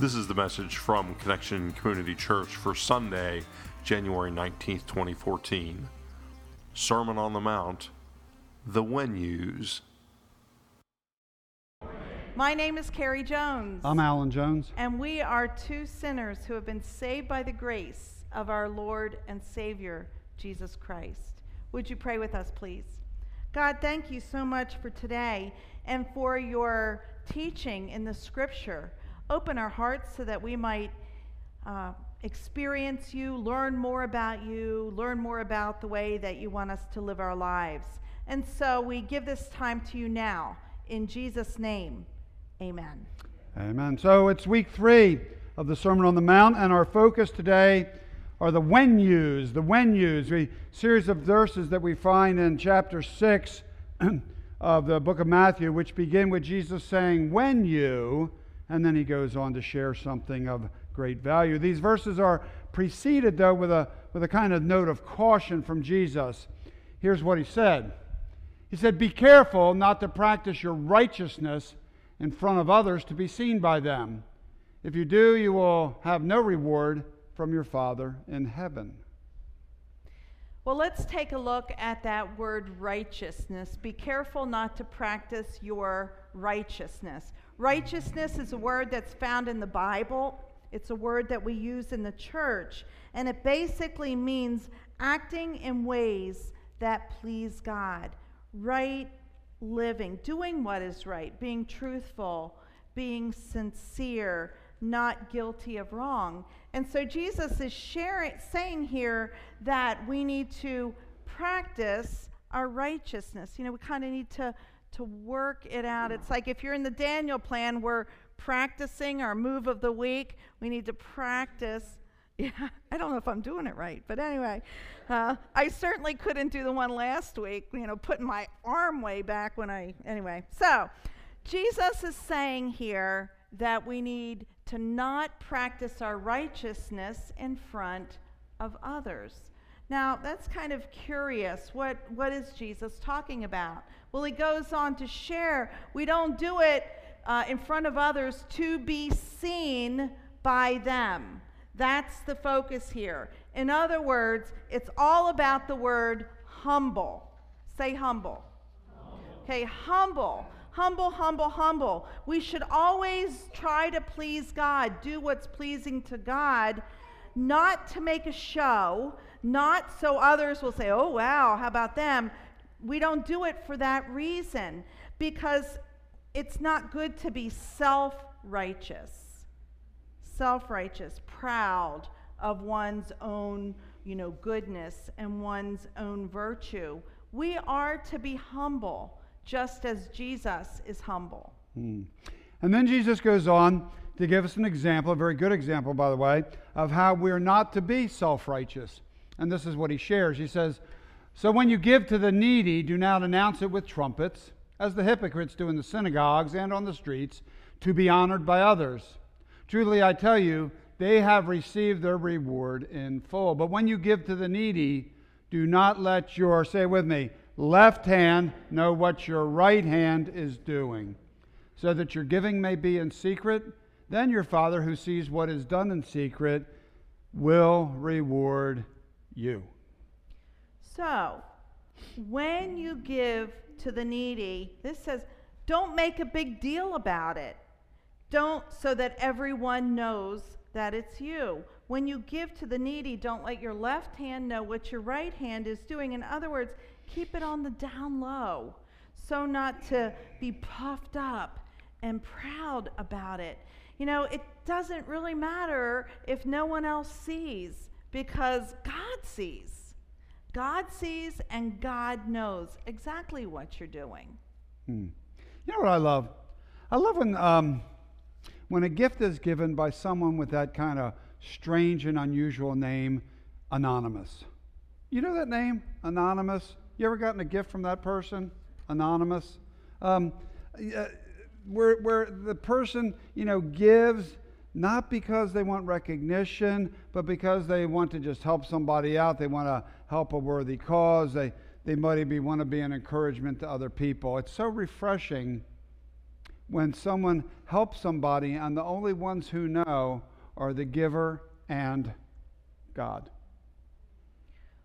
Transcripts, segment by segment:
This is the message from Connection Community Church for Sunday, January 19th, 2014. Sermon on the Mount, the When Yous. My name is Carrie Jones. I'm Alan Jones. And we are two sinners who have been saved by the grace of our Lord and Savior, Jesus Christ. Would you pray with us, please? God, thank you so much for today and for your teaching in the scripture. Open our hearts so that we might uh, experience you, learn more about you, learn more about the way that you want us to live our lives. And so we give this time to you now. In Jesus' name, amen. Amen. So it's week three of the Sermon on the Mount, and our focus today are the when yous, the when yous, a series of verses that we find in chapter 6 of the book of Matthew, which begin with Jesus saying, When you, and then he goes on to share something of great value. These verses are preceded, though, with a, with a kind of note of caution from Jesus. Here's what he said He said, Be careful not to practice your righteousness in front of others to be seen by them. If you do, you will have no reward from your Father in heaven. Well, let's take a look at that word righteousness. Be careful not to practice your righteousness. Righteousness is a word that's found in the Bible, it's a word that we use in the church, and it basically means acting in ways that please God. Right living, doing what is right, being truthful, being sincere, not guilty of wrong. And so Jesus is sharing, saying here that we need to practice our righteousness. You know, we kind of need to, to work it out. It's like if you're in the Daniel plan, we're practicing our move of the week. We need to practice. Yeah, I don't know if I'm doing it right, but anyway, uh, I certainly couldn't do the one last week, you know, putting my arm way back when I, anyway. So, Jesus is saying here that we need to not practice our righteousness in front of others. Now, that's kind of curious. What, what is Jesus talking about? Well, he goes on to share we don't do it uh, in front of others to be seen by them. That's the focus here. In other words, it's all about the word humble. Say humble. humble. Okay, humble. Humble, humble, humble. We should always try to please God, do what's pleasing to God, not to make a show, not so others will say, oh, wow, how about them? We don't do it for that reason because it's not good to be self righteous. Self righteous, proud of one's own you know, goodness and one's own virtue. We are to be humble just as Jesus is humble. Hmm. And then Jesus goes on to give us an example, a very good example, by the way, of how we're not to be self righteous. And this is what he shares. He says, So when you give to the needy, do not announce it with trumpets, as the hypocrites do in the synagogues and on the streets, to be honored by others. Truly, I tell you, they have received their reward in full. But when you give to the needy, do not let your, say with me, left hand know what your right hand is doing, so that your giving may be in secret. Then your Father, who sees what is done in secret, will reward you. So, when you give to the needy, this says, don't make a big deal about it. Don't so that everyone knows that it's you. When you give to the needy, don't let your left hand know what your right hand is doing. In other words, keep it on the down low so not to be puffed up and proud about it. You know, it doesn't really matter if no one else sees because God sees. God sees and God knows exactly what you're doing. Hmm. You know what I love? I love when, um, when a gift is given by someone with that kind of strange and unusual name, Anonymous. You know that name, Anonymous? You ever gotten a gift from that person? Anonymous? Um, uh, where, where the person, you know, gives not because they want recognition, but because they want to just help somebody out. They want to help a worthy cause. They, they might be, want to be an encouragement to other people. It's so refreshing when someone helps somebody, and the only ones who know are the giver and God.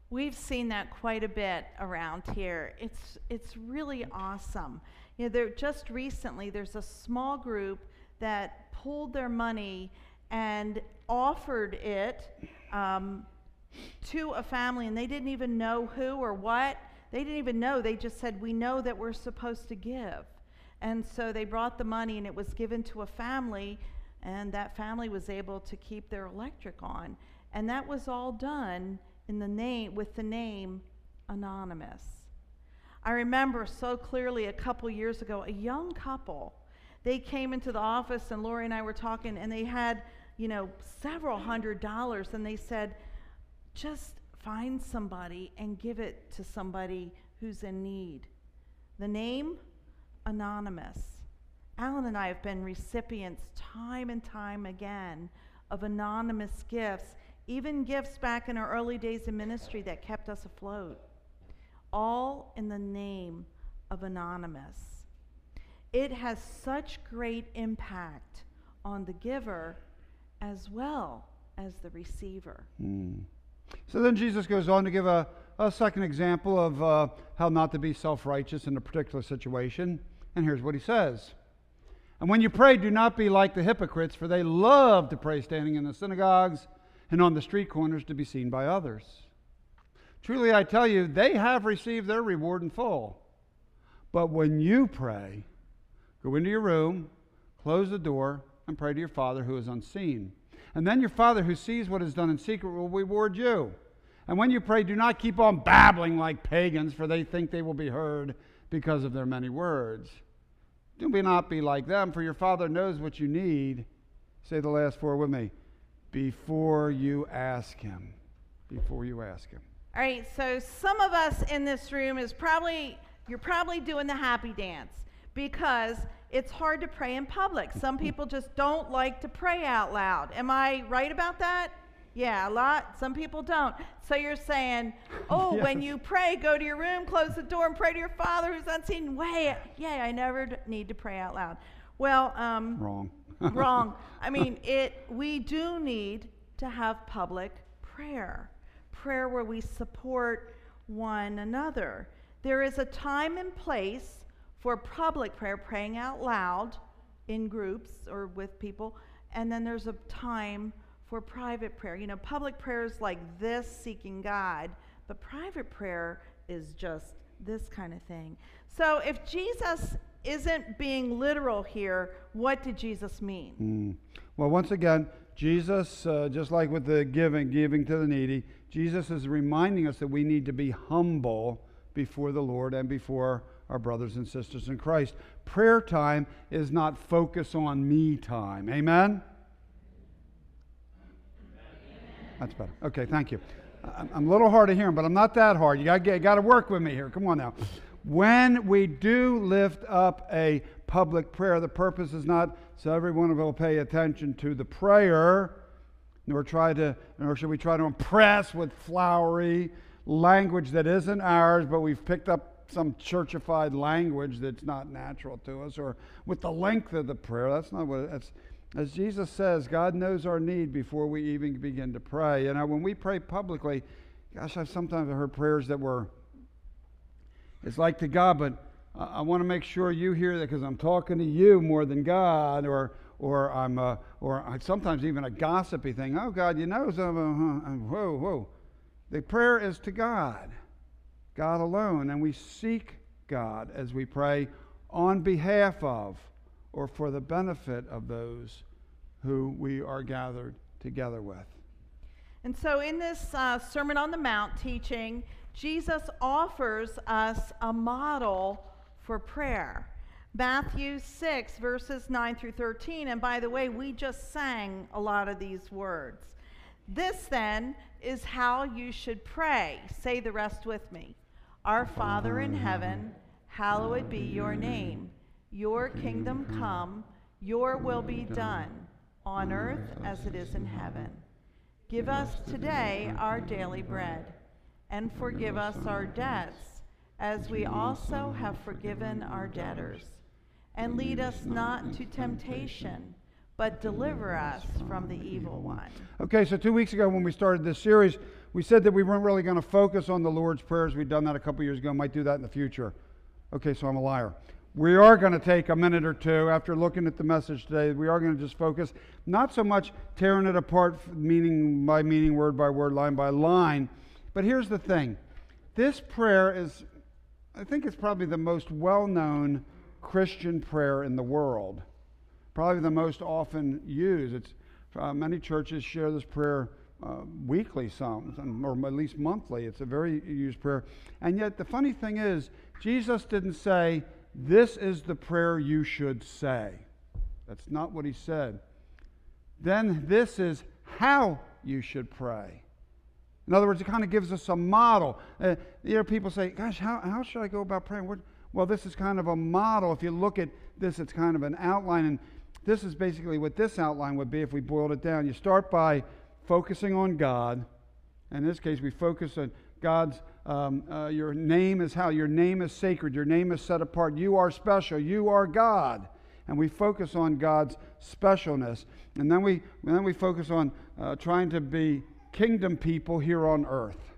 We've seen that quite a bit around here. It's, it's really awesome. You know, just recently, there's a small group that pulled their money and offered it um, to a family, and they didn't even know who or what. They didn't even know. They just said, We know that we're supposed to give. And so they brought the money, and it was given to a family, and that family was able to keep their electric on. And that was all done in the name with the name anonymous. I remember so clearly a couple years ago a young couple they came into the office and Lori and I were talking and they had, you know, several hundred dollars and they said just find somebody and give it to somebody who's in need. The name anonymous. Alan and I have been recipients time and time again of anonymous gifts even gifts back in our early days in ministry that kept us afloat, all in the name of Anonymous. It has such great impact on the giver as well as the receiver. Mm. So then Jesus goes on to give a, a second example of uh, how not to be self righteous in a particular situation. And here's what he says. And when you pray, do not be like the hypocrites, for they love to pray standing in the synagogues and on the street corners to be seen by others. Truly, I tell you, they have received their reward in full. But when you pray, go into your room, close the door, and pray to your Father who is unseen. And then your Father who sees what is done in secret will reward you. And when you pray, do not keep on babbling like pagans, for they think they will be heard because of their many words. Do not be like them, for your Father knows what you need. Say the last four with me before you ask Him. Before you ask Him. All right, so some of us in this room is probably, you're probably doing the happy dance because it's hard to pray in public. Some people just don't like to pray out loud. Am I right about that? Yeah, a lot. Some people don't. So you're saying, oh, yes. when you pray, go to your room, close the door, and pray to your Father who's unseen. Way, yeah, I never need to pray out loud. Well, um, wrong. Wrong. I mean, it. We do need to have public prayer, prayer where we support one another. There is a time and place for public prayer, praying out loud in groups or with people, and then there's a time for private prayer. You know, public prayer is like this, seeking God, but private prayer is just this kind of thing. So if Jesus isn't being literal here, what did Jesus mean? Mm. Well, once again, Jesus, uh, just like with the giving, giving to the needy, Jesus is reminding us that we need to be humble before the Lord and before our brothers and sisters in Christ. Prayer time is not focus on me time. Amen? Amen. That's better. Okay, thank you. I'm a little hard to hear, but I'm not that hard. You got, to work with me here. Come on now. When we do lift up a public prayer, the purpose is not so everyone will pay attention to the prayer, nor try to, nor should we try to impress with flowery language that isn't ours, but we've picked up some churchified language that's not natural to us, or with the length of the prayer. That's not what that's. As Jesus says, God knows our need before we even begin to pray. You know, when we pray publicly, gosh, I've sometimes heard prayers that were it's like to God, but I, I want to make sure you hear that because I'm talking to you more than God, or or I'm a, or sometimes even a gossipy thing. Oh God, you know, so, uh, whoa, whoa. The prayer is to God, God alone, and we seek God as we pray on behalf of or for the benefit of those who we are gathered together with. And so, in this uh, Sermon on the Mount teaching, Jesus offers us a model for prayer. Matthew 6, verses 9 through 13. And by the way, we just sang a lot of these words. This then is how you should pray. Say the rest with me. Our Father in heaven, hallowed be your name. Your kingdom come, your will be done, on earth as it is in heaven. Give us today our daily bread and forgive us our debts, as we also have forgiven our debtors. and lead us not to temptation, but deliver us from the evil one. Okay, so two weeks ago when we started this series, we said that we weren't really going to focus on the Lord's Prayers. We'd done that a couple years ago, might do that in the future. Okay, so I'm a liar. We are going to take a minute or two after looking at the message today. We are going to just focus, not so much tearing it apart, meaning by meaning, word by word, line by line. But here's the thing this prayer is, I think it's probably the most well known Christian prayer in the world. Probably the most often used. It's, uh, many churches share this prayer uh, weekly, some, or at least monthly. It's a very used prayer. And yet, the funny thing is, Jesus didn't say, This is the prayer you should say. That's not what he said. Then, this is how you should pray. In other words, it kind of gives us a model. Uh, you know, people say, Gosh, how, how should I go about praying? What, well, this is kind of a model. If you look at this, it's kind of an outline. And this is basically what this outline would be if we boiled it down. You start by focusing on God. In this case, we focus on God's, um, uh, your name is how your name is sacred, your name is set apart. You are special, you are God. And we focus on God's specialness. And then we, then we focus on uh, trying to be kingdom people here on earth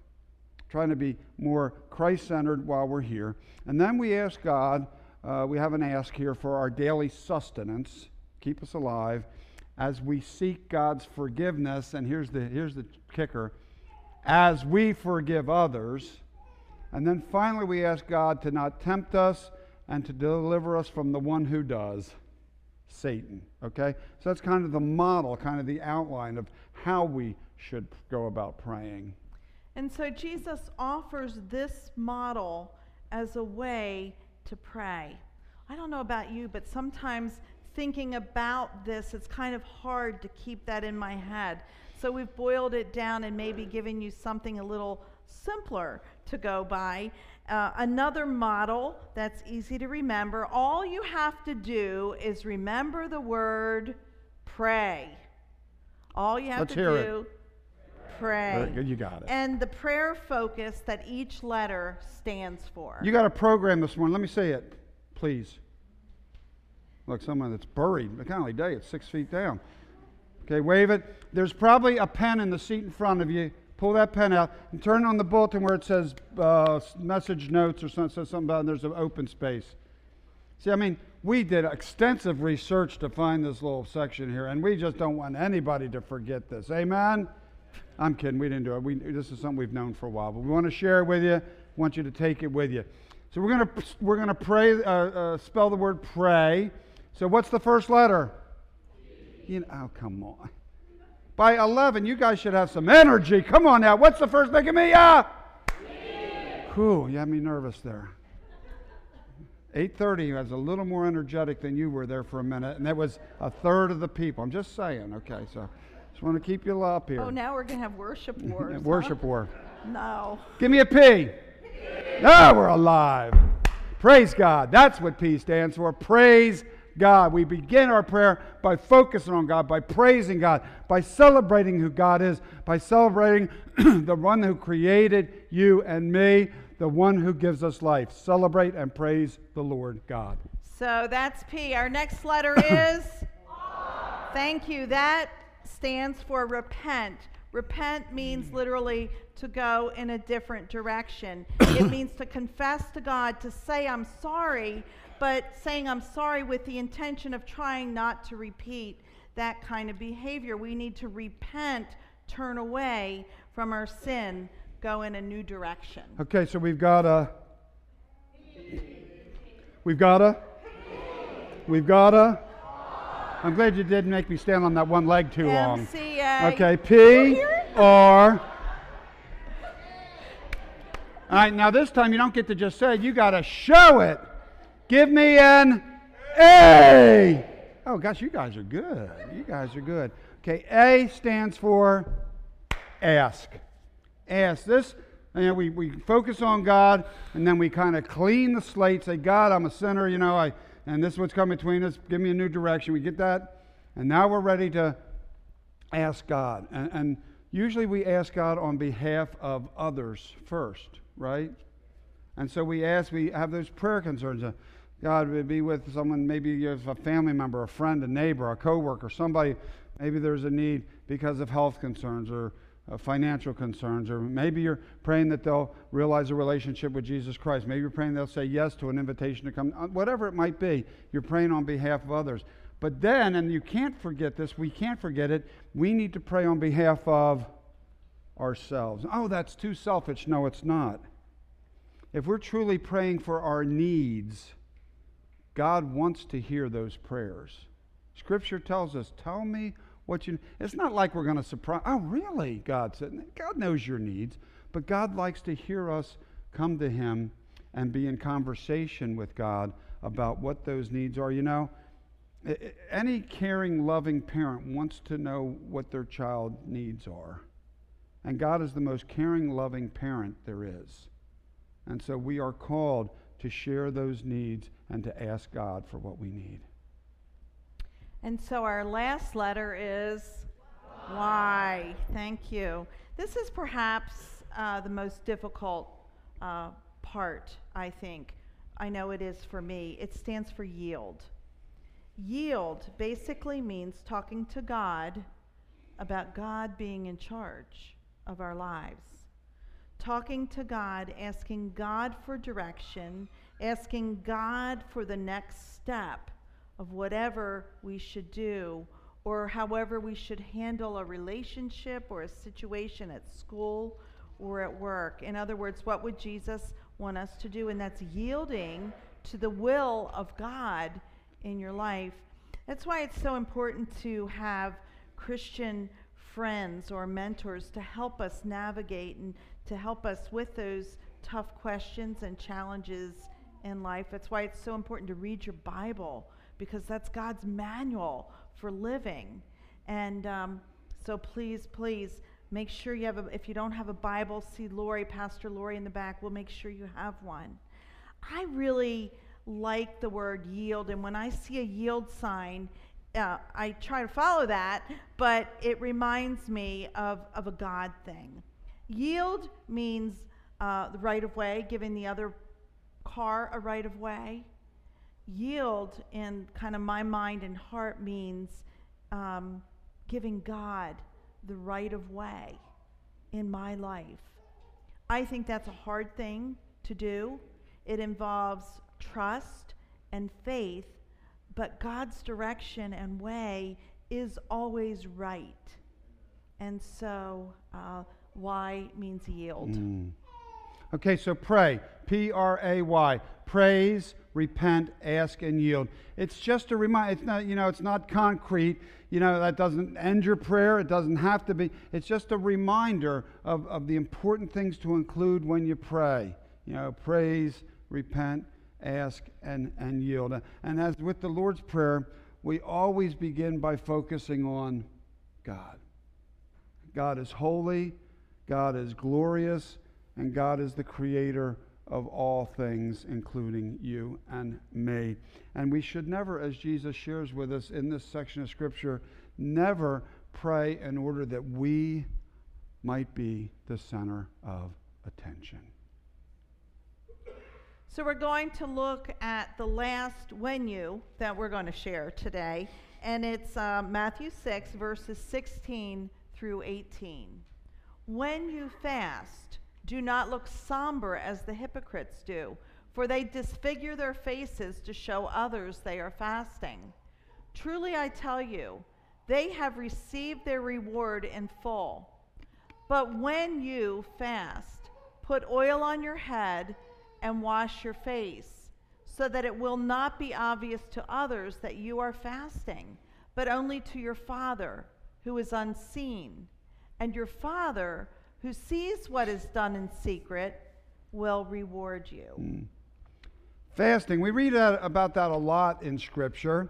trying to be more Christ centered while we're here. And then we ask God, uh, we have an ask here for our daily sustenance, keep us alive, as we seek God's forgiveness. And here's the, here's the kicker as we forgive others. And then finally, we ask God to not tempt us and to deliver us from the one who does. Satan. Okay? So that's kind of the model, kind of the outline of how we should go about praying. And so Jesus offers this model as a way to pray. I don't know about you, but sometimes thinking about this, it's kind of hard to keep that in my head. So we've boiled it down and maybe given you something a little simpler to go by. Uh, another model that's easy to remember all you have to do is remember the word pray. All you have Let's to do it pray. You got it. And the prayer focus that each letter stands for. You got a program this morning. Let me say it, please. Look, someone that's buried. Only day, it's six feet down. Okay, wave it. There's probably a pen in the seat in front of you. Pull that pen out and turn on the bulletin where it says uh, message notes or something, says something about and there's an open space. See, I mean, we did extensive research to find this little section here, and we just don't want anybody to forget this. Amen? I'm kidding. We didn't do it. We, this is something we've known for a while, but we want to share it with you. want you to take it with you. So we're going to we're going to pray. Uh, uh, spell the word pray. So what's the first letter? You know, oh come on. By 11, you guys should have some energy. Come on now. What's the first thing of me? Yeah. Cool. You had me nervous there. 8:30 I was a little more energetic than you were there for a minute, and that was a third of the people. I'm just saying. Okay, so. Just want to keep you up here. Oh, now we're going to have worship wars. worship huh? war. No. Give me a P. Ah, we're alive. Praise God. That's what P stands for. Praise God. We begin our prayer by focusing on God, by praising God, by celebrating who God is, by celebrating the one who created you and me, the one who gives us life. Celebrate and praise the Lord God. So that's P. Our next letter is. Thank you. That stands for repent. Repent means mm. literally to go in a different direction. it means to confess to God, to say, I'm sorry, but saying I'm sorry with the intention of trying not to repeat that kind of behavior. We need to repent, turn away from our sin, go in a new direction. Okay, so we've got a. We've got a. We've got a. I'm glad you didn't make me stand on that one leg too long. MCA. Okay, P R. All right, now this time you don't get to just say it, you got to show it. Give me an A. Oh, gosh, you guys are good. You guys are good. Okay, A stands for ask. Ask. This, you know, we, we focus on God and then we kind of clean the slate, say, God, I'm a sinner, you know, I, and this is what's come between us. Give me a new direction. We get that. And now we're ready to ask God. And, and usually we ask God on behalf of others first, right? And so we ask, we have those prayer concerns. God, be with someone, maybe you have a family member, a friend, a neighbor, a coworker, somebody. Maybe there's a need because of health concerns or uh, financial concerns, or maybe you're praying that they'll realize a relationship with Jesus Christ. Maybe you're praying they'll say yes to an invitation to come. Uh, whatever it might be, you're praying on behalf of others. But then, and you can't forget this, we can't forget it, we need to pray on behalf of ourselves. Oh, that's too selfish. No, it's not. If we're truly praying for our needs, God wants to hear those prayers. Scripture tells us, Tell me what you. It's not like we're going to surprise. Oh, really? God said, God knows your needs, but God likes to hear us come to Him and be in conversation with God about what those needs are. You know, any caring, loving parent wants to know what their child needs are. And God is the most caring, loving parent there is. And so we are called to share those needs and to ask God for what we need. And so our last letter is why. Thank you. This is perhaps uh, the most difficult uh, part, I think. I know it is for me. It stands for yield. Yield basically means talking to God about God being in charge of our lives. Talking to God, asking God for direction, asking God for the next step of whatever we should do or however we should handle a relationship or a situation at school or at work. In other words, what would Jesus want us to do? And that's yielding to the will of God in your life. That's why it's so important to have Christian friends or mentors to help us navigate and to help us with those tough questions and challenges in life. That's why it's so important to read your Bible because that's God's manual for living. And um, so please, please make sure you have a, if you don't have a Bible, see Lori, Pastor Lori in the back. We'll make sure you have one. I really like the word yield, and when I see a yield sign, uh, I try to follow that, but it reminds me of, of a God thing. Yield means uh, the right of way, giving the other car a right of way. Yield, in kind of my mind and heart, means um, giving God the right of way in my life. I think that's a hard thing to do. It involves trust and faith, but God's direction and way is always right. And so, uh, why means yield. Mm. Okay, so pray. P R A Y. Praise, repent, ask, and yield. It's just a reminder. It's not, you know, it's not concrete. You know, that doesn't end your prayer. It doesn't have to be. It's just a reminder of, of the important things to include when you pray. You know, praise, repent, ask, and, and yield. And as with the Lord's Prayer, we always begin by focusing on God. God is holy, God is glorious, and God is the creator of all things, including you and me. And we should never, as Jesus shares with us in this section of Scripture, never pray in order that we might be the center of attention. So, we're going to look at the last when you that we're going to share today, and it's uh, Matthew 6, verses 16 through 18. When you fast, do not look somber as the hypocrites do, for they disfigure their faces to show others they are fasting. Truly, I tell you, they have received their reward in full. But when you fast, put oil on your head and wash your face, so that it will not be obvious to others that you are fasting, but only to your Father who is unseen. And your Father who sees what is done in secret will reward you. Mm. Fasting, we read about that a lot in Scripture.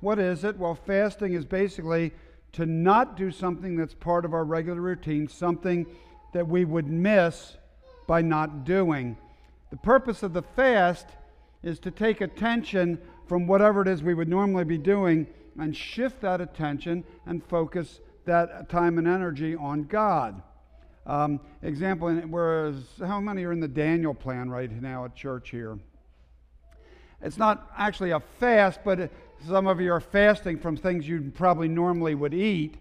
What is it? Well, fasting is basically to not do something that's part of our regular routine, something that we would miss by not doing. The purpose of the fast is to take attention from whatever it is we would normally be doing and shift that attention and focus that time and energy on God. Um, example, whereas how many are in the Daniel plan right now at church here? it's not actually a fast, but some of you are fasting from things you probably normally would eat.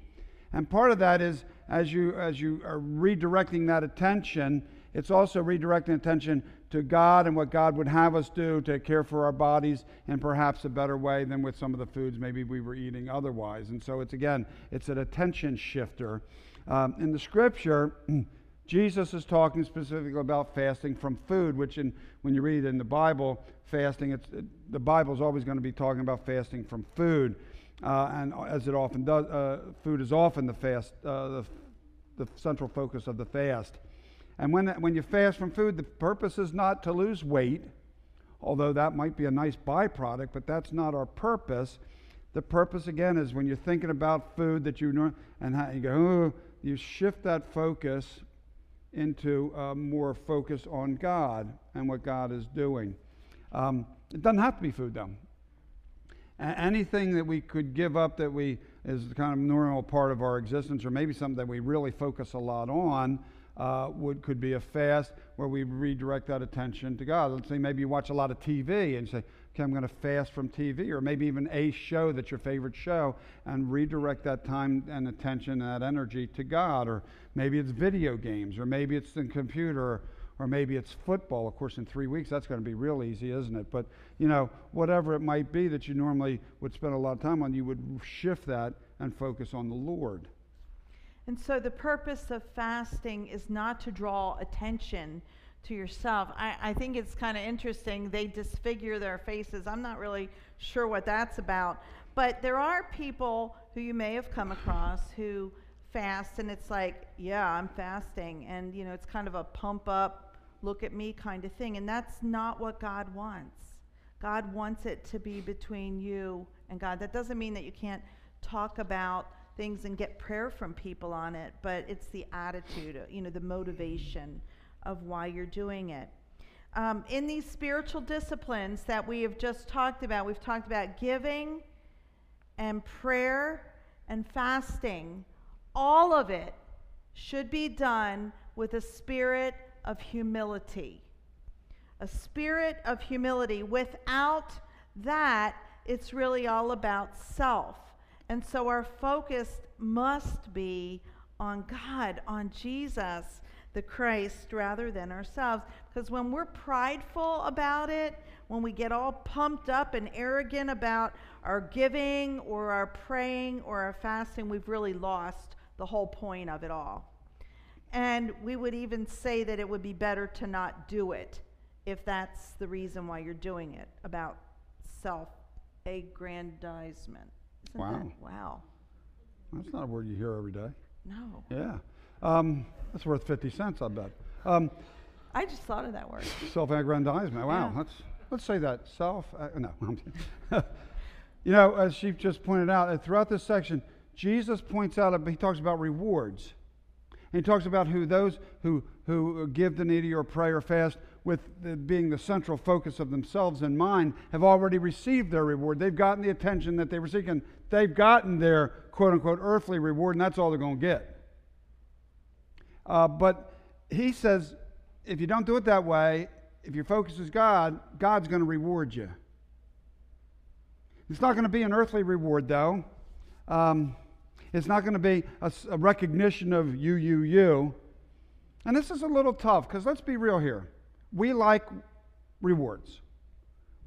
And part of that is as you, as you are redirecting that attention, it's also redirecting attention to God and what God would have us do to care for our bodies in perhaps a better way than with some of the foods maybe we were eating otherwise. And so it's again, it's an attention shifter. Um, in the scripture, Jesus is talking specifically about fasting from food, which in, when you read in the Bible, fasting, it's, it, the Bible is always going to be talking about fasting from food. Uh, and as it often does, uh, food is often the fast, uh, the, the central focus of the fast. And when, when you fast from food, the purpose is not to lose weight, although that might be a nice byproduct, but that's not our purpose. The purpose, again, is when you're thinking about food that you know, and how you go, oh, you shift that focus into uh, more focus on God and what God is doing. Um, it doesn't have to be food, though anything that we could give up that we is kind of normal part of our existence, or maybe something that we really focus a lot on, uh, would could be a fast where we redirect that attention to God. Let's say maybe you watch a lot of TV and say, "Okay, I'm going to fast from TV," or maybe even a show that's your favorite show, and redirect that time and attention and that energy to God. Or maybe it's video games, or maybe it's the computer or maybe it's football. Of course, in three weeks, that's going to be real easy, isn't it? But, you know, whatever it might be that you normally would spend a lot of time on, you would shift that and focus on the Lord. And so the purpose of fasting is not to draw attention to yourself. I, I think it's kind of interesting. They disfigure their faces. I'm not really sure what that's about. But there are people who you may have come across who fast and it's like, yeah, I'm fasting. And, you know, it's kind of a pump up look at me kind of thing. And that's not what God wants. God wants it to be between you and God. That doesn't mean that you can't talk about things and get prayer from people on it, but it's the attitude, you know, the motivation of why you're doing it. Um, in these spiritual disciplines that we have just talked about, we've talked about giving and prayer and fasting. All of it should be done with a spirit of humility. A spirit of humility. Without that, it's really all about self. And so our focus must be on God, on Jesus, the Christ, rather than ourselves. Because when we're prideful about it, when we get all pumped up and arrogant about our giving or our praying or our fasting, we've really lost the whole point of it all. And we would even say that it would be better to not do it if that's the reason why you're doing it, about self aggrandizement. Isn't wow. That, wow. That's not a word you hear every day. No. Yeah. Um, that's worth 50 cents, I bet. Um, I just thought of that word. Self aggrandizement. Wow. Yeah. Let's, let's say that. Self. Uh, no. you know, as she just pointed out, uh, throughout this section, Jesus points out, he talks about rewards. And he talks about who those who, who give the needy or pray or fast with the, being the central focus of themselves in mind have already received their reward. They've gotten the attention that they were seeking. They've gotten their quote unquote earthly reward, and that's all they're going to get. Uh, but he says if you don't do it that way, if your focus is God, God's going to reward you. It's not going to be an earthly reward, though. Um, it's not going to be a, a recognition of you, you, you. And this is a little tough because let's be real here. We like rewards,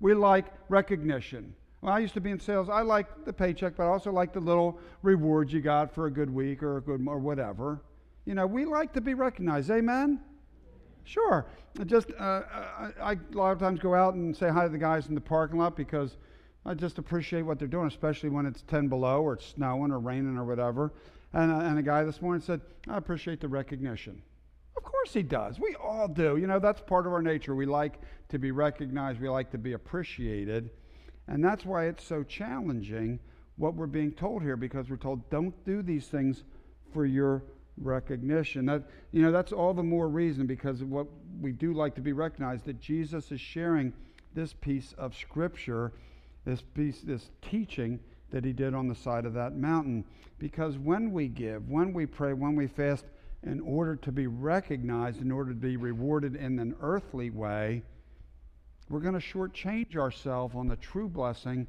we like recognition. Well, I used to be in sales. I like the paycheck, but I also like the little rewards you got for a good week or a good or whatever. You know, we like to be recognized. Amen. Sure. I just uh, I, I, a lot of times go out and say hi to the guys in the parking lot because I just appreciate what they're doing, especially when it's 10 below or it's snowing or raining or whatever. And, uh, and a guy this morning said, I appreciate the recognition. Of course he does. We all do. You know, that's part of our nature. We like to be recognized, we like to be appreciated. And that's why it's so challenging what we're being told here because we're told don't do these things for your recognition. That you know, that's all the more reason because what we do like to be recognized that Jesus is sharing this piece of scripture this piece, this teaching that he did on the side of that mountain. Because when we give, when we pray, when we fast, in order to be recognized, in order to be rewarded in an earthly way, we're going to shortchange ourselves on the true blessing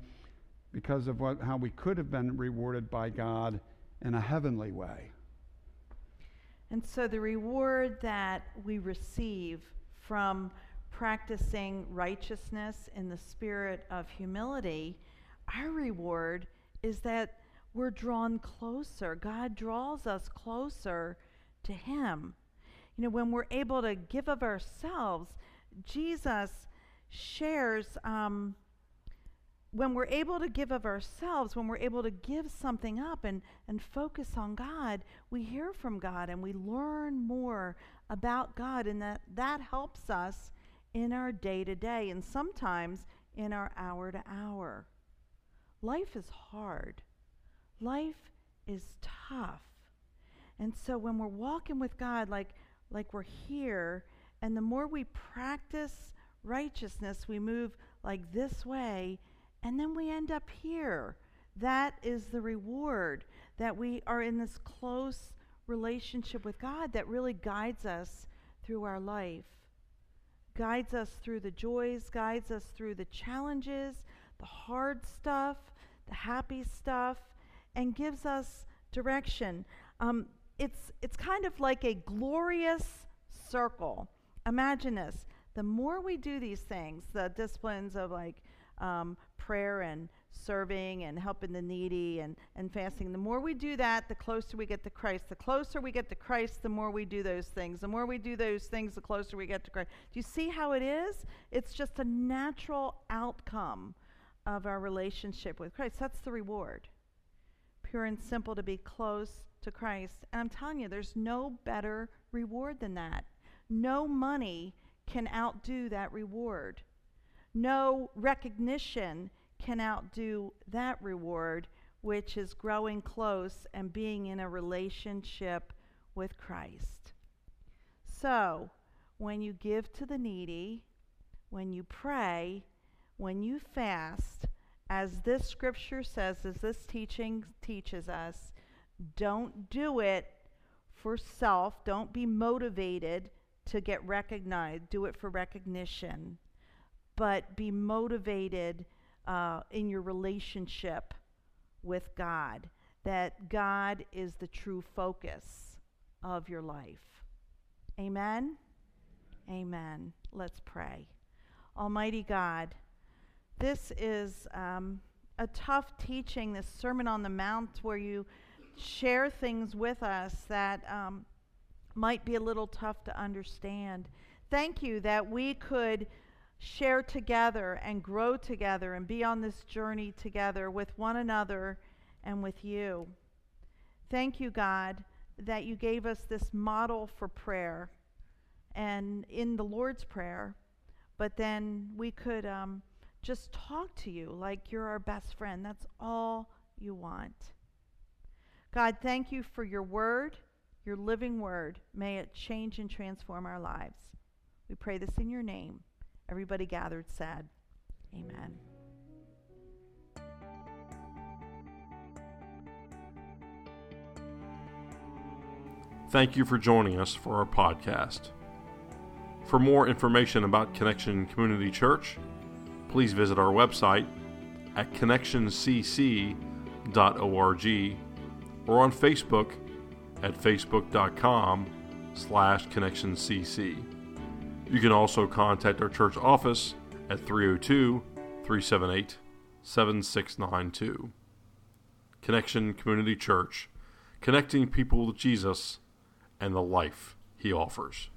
because of what, how we could have been rewarded by God in a heavenly way. And so the reward that we receive from practicing righteousness in the spirit of humility, our reward is that we're drawn closer. God draws us closer to Him. You know, when we're able to give of ourselves, Jesus shares. Um, when we're able to give of ourselves, when we're able to give something up and, and focus on God, we hear from God and we learn more about God, and that, that helps us in our day to day and sometimes in our hour to hour. Life is hard, life is tough. And so when we're walking with God like, like we're here, and the more we practice righteousness, we move like this way and then we end up here. That is the reward that we are in this close relationship with God that really guides us through our life, guides us through the joys, guides us through the challenges, the hard stuff, the happy stuff, and gives us direction. Um, it's, it's kind of like a glorious circle. Imagine this. The more we do these things, the disciplines of like um, prayer and serving and helping the needy and, and fasting. The more we do that, the closer we get to Christ. The closer we get to Christ, the more we do those things. The more we do those things, the closer we get to Christ. Do you see how it is? It's just a natural outcome of our relationship with Christ. That's the reward. Pure and simple to be close to Christ. And I'm telling you, there's no better reward than that. No money can outdo that reward. No recognition can outdo that reward, which is growing close and being in a relationship with Christ. So, when you give to the needy, when you pray, when you fast, as this scripture says, as this teaching teaches us, don't do it for self. Don't be motivated to get recognized. Do it for recognition but be motivated uh, in your relationship with God, that God is the true focus of your life. Amen? Amen. Let's pray. Almighty God, this is um, a tough teaching, this Sermon on the Mount, where you share things with us that um, might be a little tough to understand. Thank you that we could share together and grow together and be on this journey together with one another and with you. Thank you, God, that you gave us this model for prayer and in the Lord's Prayer, but then we could um, just talk to you like you're our best friend. That's all you want. God, thank you for your word, your living word. May it change and transform our lives. We pray this in your name. Everybody gathered said, Amen. Thank you for joining us for our podcast. For more information about Connection Community Church, please visit our website at connectioncc.org or on Facebook at facebook.com slash connectioncc. You can also contact our church office at 302 378 7692. Connection Community Church, connecting people with Jesus and the life he offers.